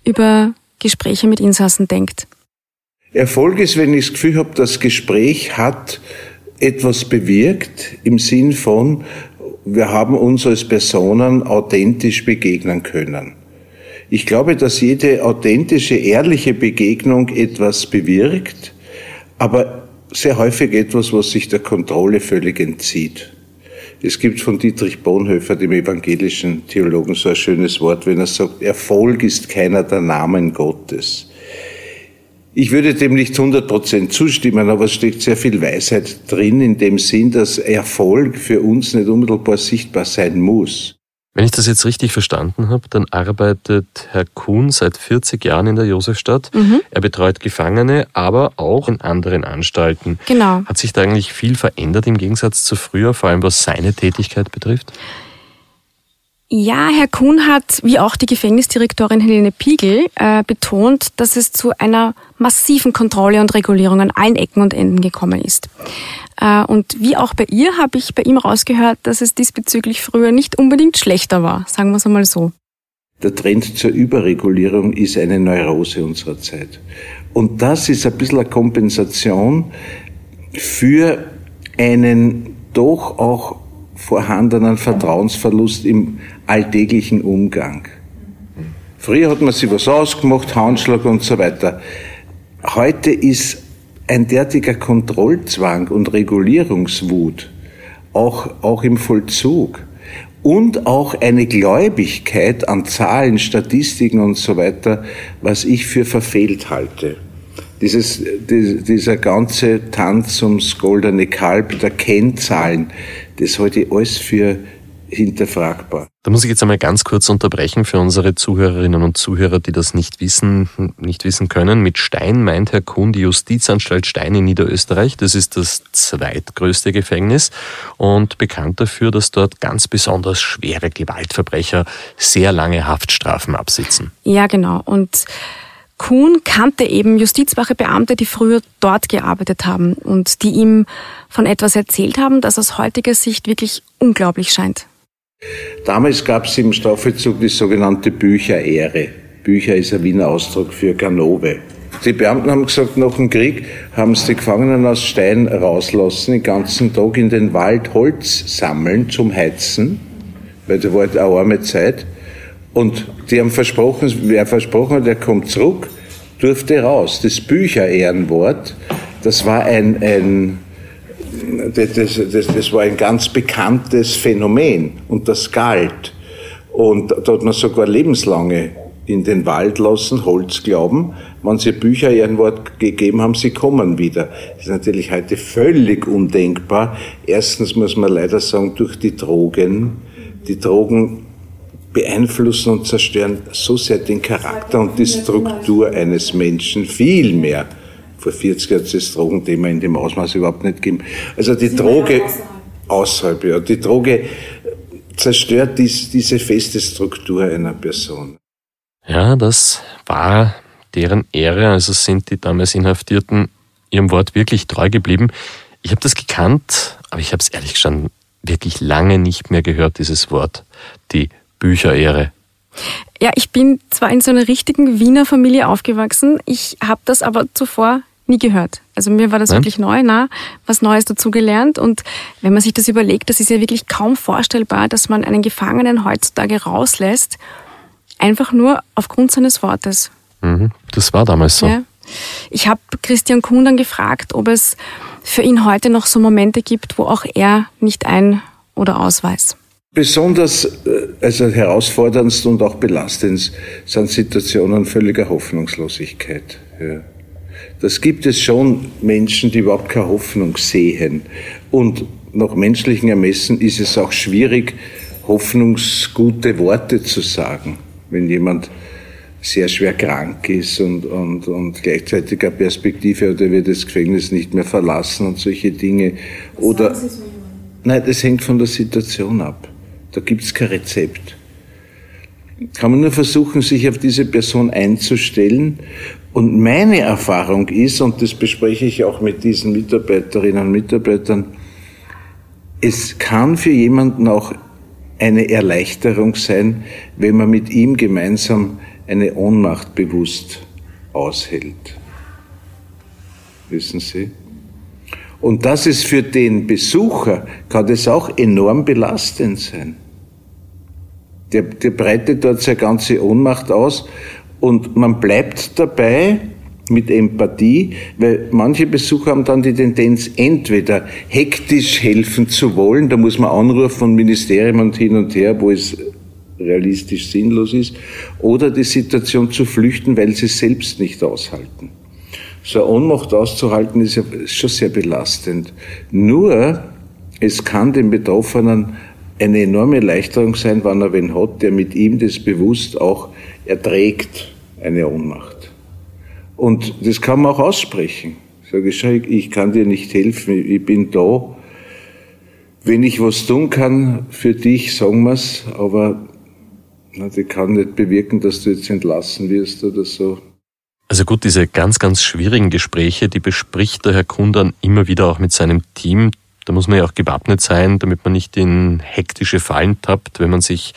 über Gespräche mit Insassen denkt. Erfolg ist, wenn ich das Gefühl habe, das Gespräch hat etwas bewirkt im Sinn von, wir haben uns als Personen authentisch begegnen können. Ich glaube, dass jede authentische, ehrliche Begegnung etwas bewirkt, aber sehr häufig etwas, was sich der Kontrolle völlig entzieht. Es gibt von Dietrich Bonhoeffer, dem evangelischen Theologen, so ein schönes Wort, wenn er sagt, Erfolg ist keiner der Namen Gottes. Ich würde dem nicht 100% zustimmen, aber es steckt sehr viel Weisheit drin, in dem Sinn, dass Erfolg für uns nicht unmittelbar sichtbar sein muss. Wenn ich das jetzt richtig verstanden habe, dann arbeitet Herr Kuhn seit 40 Jahren in der Josefstadt. Mhm. Er betreut Gefangene, aber auch in anderen Anstalten. Genau. Hat sich da eigentlich viel verändert im Gegensatz zu früher, vor allem was seine Tätigkeit betrifft? Ja, Herr Kuhn hat, wie auch die Gefängnisdirektorin Helene Piegel, äh, betont, dass es zu einer massiven Kontrolle und Regulierung an allen Ecken und Enden gekommen ist. Äh, und wie auch bei ihr habe ich bei ihm rausgehört, dass es diesbezüglich früher nicht unbedingt schlechter war, sagen wir es einmal so. Der Trend zur Überregulierung ist eine Neurose unserer Zeit. Und das ist ein bisschen eine Kompensation für einen doch auch vorhandenen Vertrauensverlust im alltäglichen Umgang. Früher hat man sich was ausgemacht, Handschlag und so weiter. Heute ist ein derartiger Kontrollzwang und Regulierungswut, auch, auch im Vollzug, und auch eine Gläubigkeit an Zahlen, Statistiken und so weiter, was ich für verfehlt halte. Dieses, dieser ganze Tanz ums goldene Kalb der Kennzahlen, das halte ich alles für hinterfragbar. Da muss ich jetzt einmal ganz kurz unterbrechen für unsere Zuhörerinnen und Zuhörer, die das nicht wissen, nicht wissen können. Mit Stein meint Herr Kuhn die Justizanstalt Stein in Niederösterreich. Das ist das zweitgrößte Gefängnis und bekannt dafür, dass dort ganz besonders schwere Gewaltverbrecher sehr lange Haftstrafen absitzen. Ja, genau. Und Kuhn kannte eben justizwache Beamte, die früher dort gearbeitet haben und die ihm von etwas erzählt haben, das aus heutiger Sicht wirklich unglaublich scheint. Damals gab es im Strafvollzug die sogenannte Bücherehre. Bücher ist ein Wiener Ausdruck für Ganove. Die Beamten haben gesagt, nach dem Krieg haben sie die Gefangenen aus Stein rauslassen, den ganzen Tag in den Wald Holz sammeln zum Heizen, weil da war eine arme Zeit. Und die haben versprochen, wer versprochen hat, der kommt zurück, durfte raus. Das Bücherehrenwort, das war ein, ein das, das, das war ein ganz bekanntes Phänomen und das galt. Und da hat man sogar lebenslange in den Wald lassen, Holz glauben, wenn sie Bücher ihren Wort gegeben haben, sie kommen wieder. Das ist natürlich heute völlig undenkbar. Erstens muss man leider sagen, durch die Drogen. Die Drogen beeinflussen und zerstören so sehr den Charakter und die Struktur eines Menschen viel mehr vor 40 Jahren hat es das Drogenthema in dem Ausmaß überhaupt nicht gegeben. Also die Droge, außerhalb, ja, die Droge zerstört dies, diese feste Struktur einer Person. Ja, das war deren Ehre. Also sind die damals Inhaftierten ihrem Wort wirklich treu geblieben. Ich habe das gekannt, aber ich habe es ehrlich gestanden wirklich lange nicht mehr gehört, dieses Wort, die Bücherehre. Ja, ich bin zwar in so einer richtigen Wiener Familie aufgewachsen, ich habe das aber zuvor nie gehört. Also mir war das Nein? wirklich neu, na, was Neues dazugelernt. Und wenn man sich das überlegt, das ist ja wirklich kaum vorstellbar, dass man einen Gefangenen heutzutage rauslässt, einfach nur aufgrund seines Wortes. Mhm, das war damals so. Ja. Ich habe Christian Kuhn dann gefragt, ob es für ihn heute noch so Momente gibt, wo auch er nicht ein- oder ausweist. Besonders äh, also herausforderndst und auch belastend sind Situationen völliger Hoffnungslosigkeit. Ja. Das gibt es schon Menschen, die überhaupt keine Hoffnung sehen. Und nach menschlichen Ermessen ist es auch schwierig, hoffnungsgute Worte zu sagen, wenn jemand sehr schwer krank ist und, und, und gleichzeitig eine Perspektive hat, er wird das Gefängnis nicht mehr verlassen und solche Dinge. Oder, nein, das hängt von der Situation ab. Da gibt es kein Rezept. Kann man nur versuchen, sich auf diese Person einzustellen und meine Erfahrung ist, und das bespreche ich auch mit diesen Mitarbeiterinnen und Mitarbeitern, es kann für jemanden auch eine Erleichterung sein, wenn man mit ihm gemeinsam eine Ohnmacht bewusst aushält. Wissen Sie? Und das ist für den Besucher, kann das auch enorm belastend sein. Der, der breitet dort seine ganze Ohnmacht aus und man bleibt dabei mit Empathie, weil manche Besucher haben dann die Tendenz, entweder hektisch helfen zu wollen, da muss man anrufen von Ministerium und hin und her, wo es realistisch sinnlos ist, oder die Situation zu flüchten, weil sie selbst nicht aushalten. So eine Ohnmacht auszuhalten ist ja schon sehr belastend. Nur, es kann den Betroffenen eine enorme Erleichterung sein, wenn er wen hat, der mit ihm das bewusst auch erträgt, eine Ohnmacht. Und das kann man auch aussprechen. Sage ich, ich kann dir nicht helfen, ich bin da. Wenn ich was tun kann für dich, sagen wir's, aber na, die kann nicht bewirken, dass du jetzt entlassen wirst oder so. Also gut, diese ganz, ganz schwierigen Gespräche, die bespricht der Herr Kundan immer wieder auch mit seinem Team. Da muss man ja auch gewappnet sein, damit man nicht in hektische Fallen tappt, wenn man sich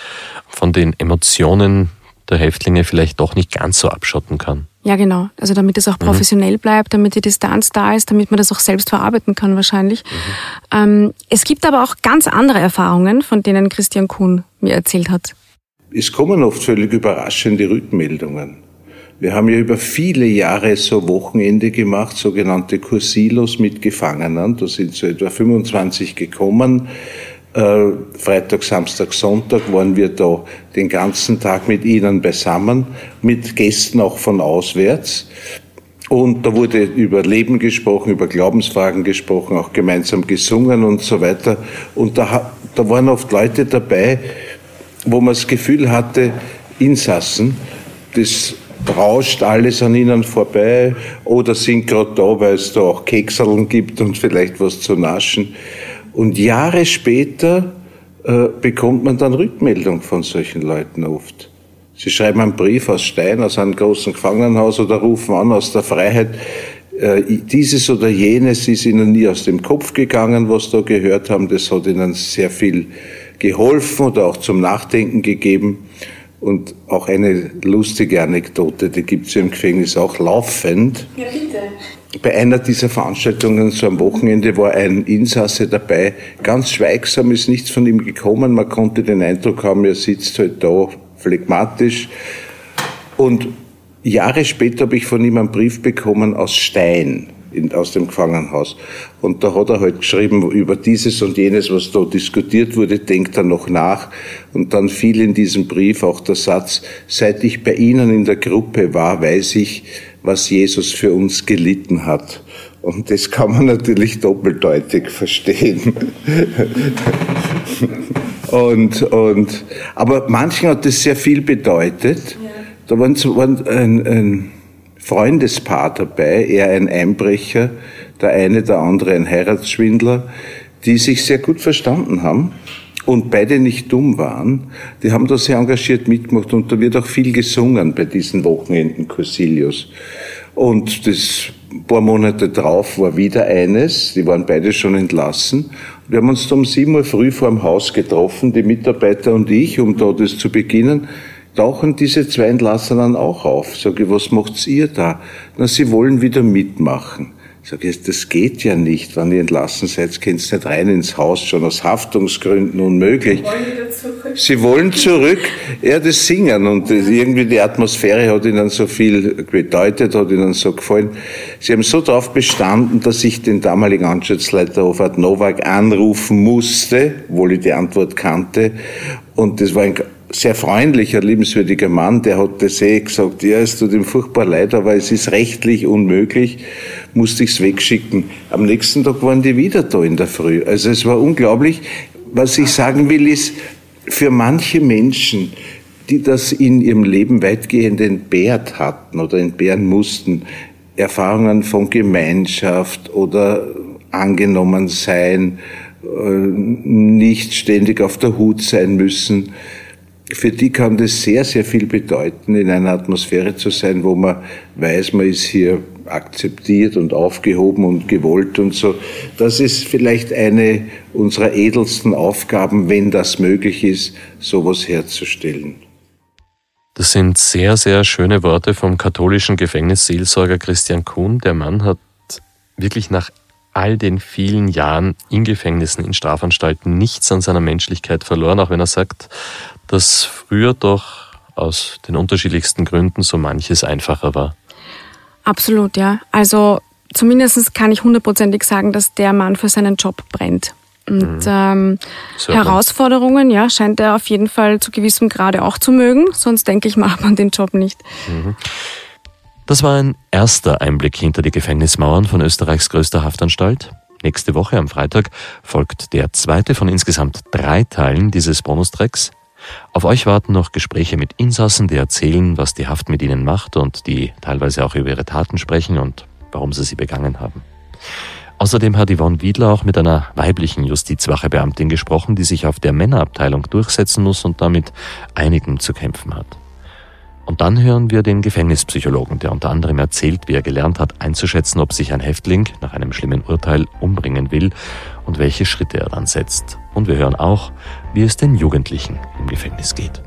von den Emotionen der Häftlinge vielleicht doch nicht ganz so abschotten kann. Ja, genau. Also damit es auch mhm. professionell mhm. bleibt, damit die Distanz da ist, damit man das auch selbst verarbeiten kann wahrscheinlich. Mhm. Ähm, es gibt aber auch ganz andere Erfahrungen, von denen Christian Kuhn mir erzählt hat. Es kommen oft völlig überraschende Rückmeldungen. Wir haben ja über viele Jahre so Wochenende gemacht, sogenannte Kursilos mit Gefangenen. Da sind so etwa 25 gekommen. Äh, Freitag, Samstag, Sonntag waren wir da den ganzen Tag mit ihnen beisammen, mit Gästen auch von auswärts. Und da wurde über Leben gesprochen, über Glaubensfragen gesprochen, auch gemeinsam gesungen und so weiter. Und da, da waren oft Leute dabei, wo man das Gefühl hatte, Insassen, das rauscht alles an ihnen vorbei oder sind gerade da, weil es da auch Kekseln gibt und vielleicht was zu naschen. Und Jahre später äh, bekommt man dann Rückmeldung von solchen Leuten oft. Sie schreiben einen Brief aus Stein, aus einem großen Gefangenenhaus oder rufen an aus der Freiheit. Äh, dieses oder jenes ist ihnen nie aus dem Kopf gegangen, was da gehört haben. Das hat ihnen sehr viel geholfen oder auch zum Nachdenken gegeben. Und auch eine lustige Anekdote, die gibt es im Gefängnis auch laufend. Ja, bitte. Bei einer dieser Veranstaltungen, so am Wochenende, war ein Insasse dabei. Ganz schweigsam ist nichts von ihm gekommen. Man konnte den Eindruck haben, er sitzt halt da phlegmatisch. Und Jahre später habe ich von ihm einen Brief bekommen aus Stein, in, aus dem Gefangenenhaus. Und da hat er halt geschrieben, über dieses und jenes, was da diskutiert wurde, denkt er noch nach. Und dann fiel in diesem Brief auch der Satz, seit ich bei Ihnen in der Gruppe war, weiß ich, was Jesus für uns gelitten hat. Und das kann man natürlich doppeldeutig verstehen. Und, und, aber manchen hat das sehr viel bedeutet. Ja. Da war ein, ein, ein Freundespaar dabei, er ein Einbrecher, der eine, der andere ein Heiratsschwindler, die sich sehr gut verstanden haben und beide nicht dumm waren. Die haben da sehr engagiert mitgemacht und da wird auch viel gesungen bei diesen Wochenenden Corsilius. Und das paar Monate drauf war wieder eines, die waren beide schon entlassen wir haben uns da um sieben Uhr früh vor dem Haus getroffen, die Mitarbeiter und ich, um da das zu beginnen. Tauchen diese zwei Entlassenen auch auf. Sage ich, was macht ihr da? Na, sie wollen wieder mitmachen. Sag ich, das geht ja nicht. Wenn ihr entlassen seid, könnt ihr nicht rein ins Haus, schon aus Haftungsgründen unmöglich. Sie wollen zurück. Ja, das Singen und das, irgendwie die Atmosphäre hat ihnen so viel bedeutet, hat ihnen so gefallen. Sie haben so darauf bestanden, dass ich den damaligen Anstaltsleiter Hofart Nowak anrufen musste, obwohl ich die Antwort kannte. Und das war ein sehr freundlicher, liebenswürdiger Mann, der hat das eh gesagt, ja, es tut ihm furchtbar leid, aber es ist rechtlich unmöglich, musste ich es wegschicken. Am nächsten Tag waren die wieder da in der Früh. Also es war unglaublich. Was ich sagen will, ist, für manche Menschen, die das in ihrem Leben weitgehend entbehrt hatten oder entbehren mussten, Erfahrungen von Gemeinschaft oder angenommen sein, äh, nicht ständig auf der Hut sein müssen, für die kann das sehr, sehr viel bedeuten, in einer Atmosphäre zu sein, wo man weiß, man ist hier akzeptiert und aufgehoben und gewollt und so. Das ist vielleicht eine unserer edelsten Aufgaben, wenn das möglich ist, sowas herzustellen. Das sind sehr, sehr schöne Worte vom katholischen Gefängnisseelsorger Christian Kuhn. Der Mann hat wirklich nach all den vielen Jahren in Gefängnissen, in Strafanstalten nichts an seiner Menschlichkeit verloren, auch wenn er sagt, dass früher doch aus den unterschiedlichsten Gründen so manches einfacher war. Absolut, ja. Also zumindest kann ich hundertprozentig sagen, dass der Mann für seinen Job brennt. Und mhm. ähm, Herausforderungen, ja, scheint er auf jeden Fall zu gewissem Grade auch zu mögen. Sonst denke ich, macht man den Job nicht. Mhm. Das war ein erster Einblick hinter die Gefängnismauern von Österreichs größter Haftanstalt. Nächste Woche am Freitag folgt der zweite von insgesamt drei Teilen dieses Bonustracks. Auf euch warten noch Gespräche mit Insassen, die erzählen, was die Haft mit ihnen macht und die teilweise auch über ihre Taten sprechen und warum sie sie begangen haben. Außerdem hat Yvonne Wiedler auch mit einer weiblichen Justizwachebeamtin gesprochen, die sich auf der Männerabteilung durchsetzen muss und damit einigen zu kämpfen hat. Und dann hören wir den Gefängnispsychologen, der unter anderem erzählt, wie er gelernt hat, einzuschätzen, ob sich ein Häftling nach einem schlimmen Urteil umbringen will und welche Schritte er dann setzt. Und wir hören auch, wie es den Jugendlichen im Gefängnis geht.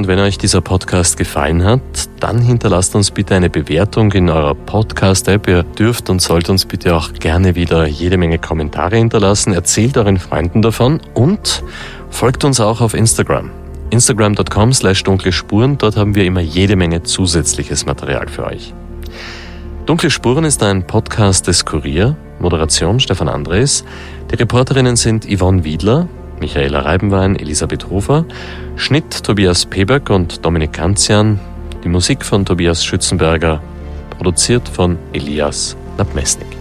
Und wenn euch dieser Podcast gefallen hat, dann hinterlasst uns bitte eine Bewertung in eurer Podcast-App. Ihr dürft und sollt uns bitte auch gerne wieder jede Menge Kommentare hinterlassen. Erzählt euren Freunden davon und folgt uns auch auf Instagram. Instagram.com slash dunkle Spuren, dort haben wir immer jede Menge zusätzliches Material für euch. Dunkle Spuren ist ein Podcast des Kurier, Moderation Stefan Andres. Die Reporterinnen sind Yvonne Wiedler, Michaela Reibenwein, Elisabeth Hofer, Schnitt Tobias Peberg und Dominik Kanzian, die Musik von Tobias Schützenberger, produziert von Elias Nabmesnik.